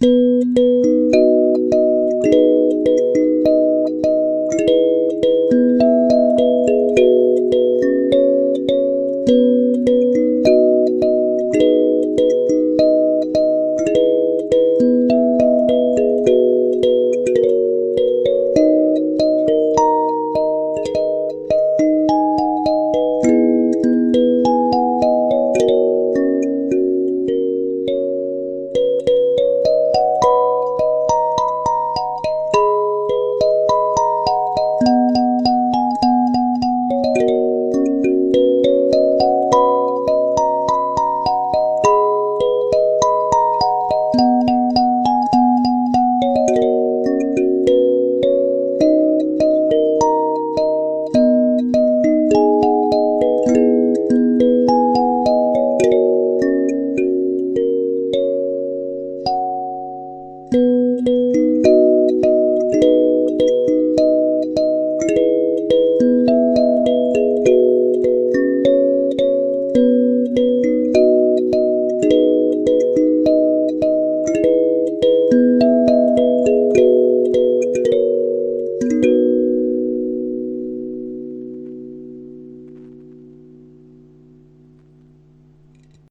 Música Música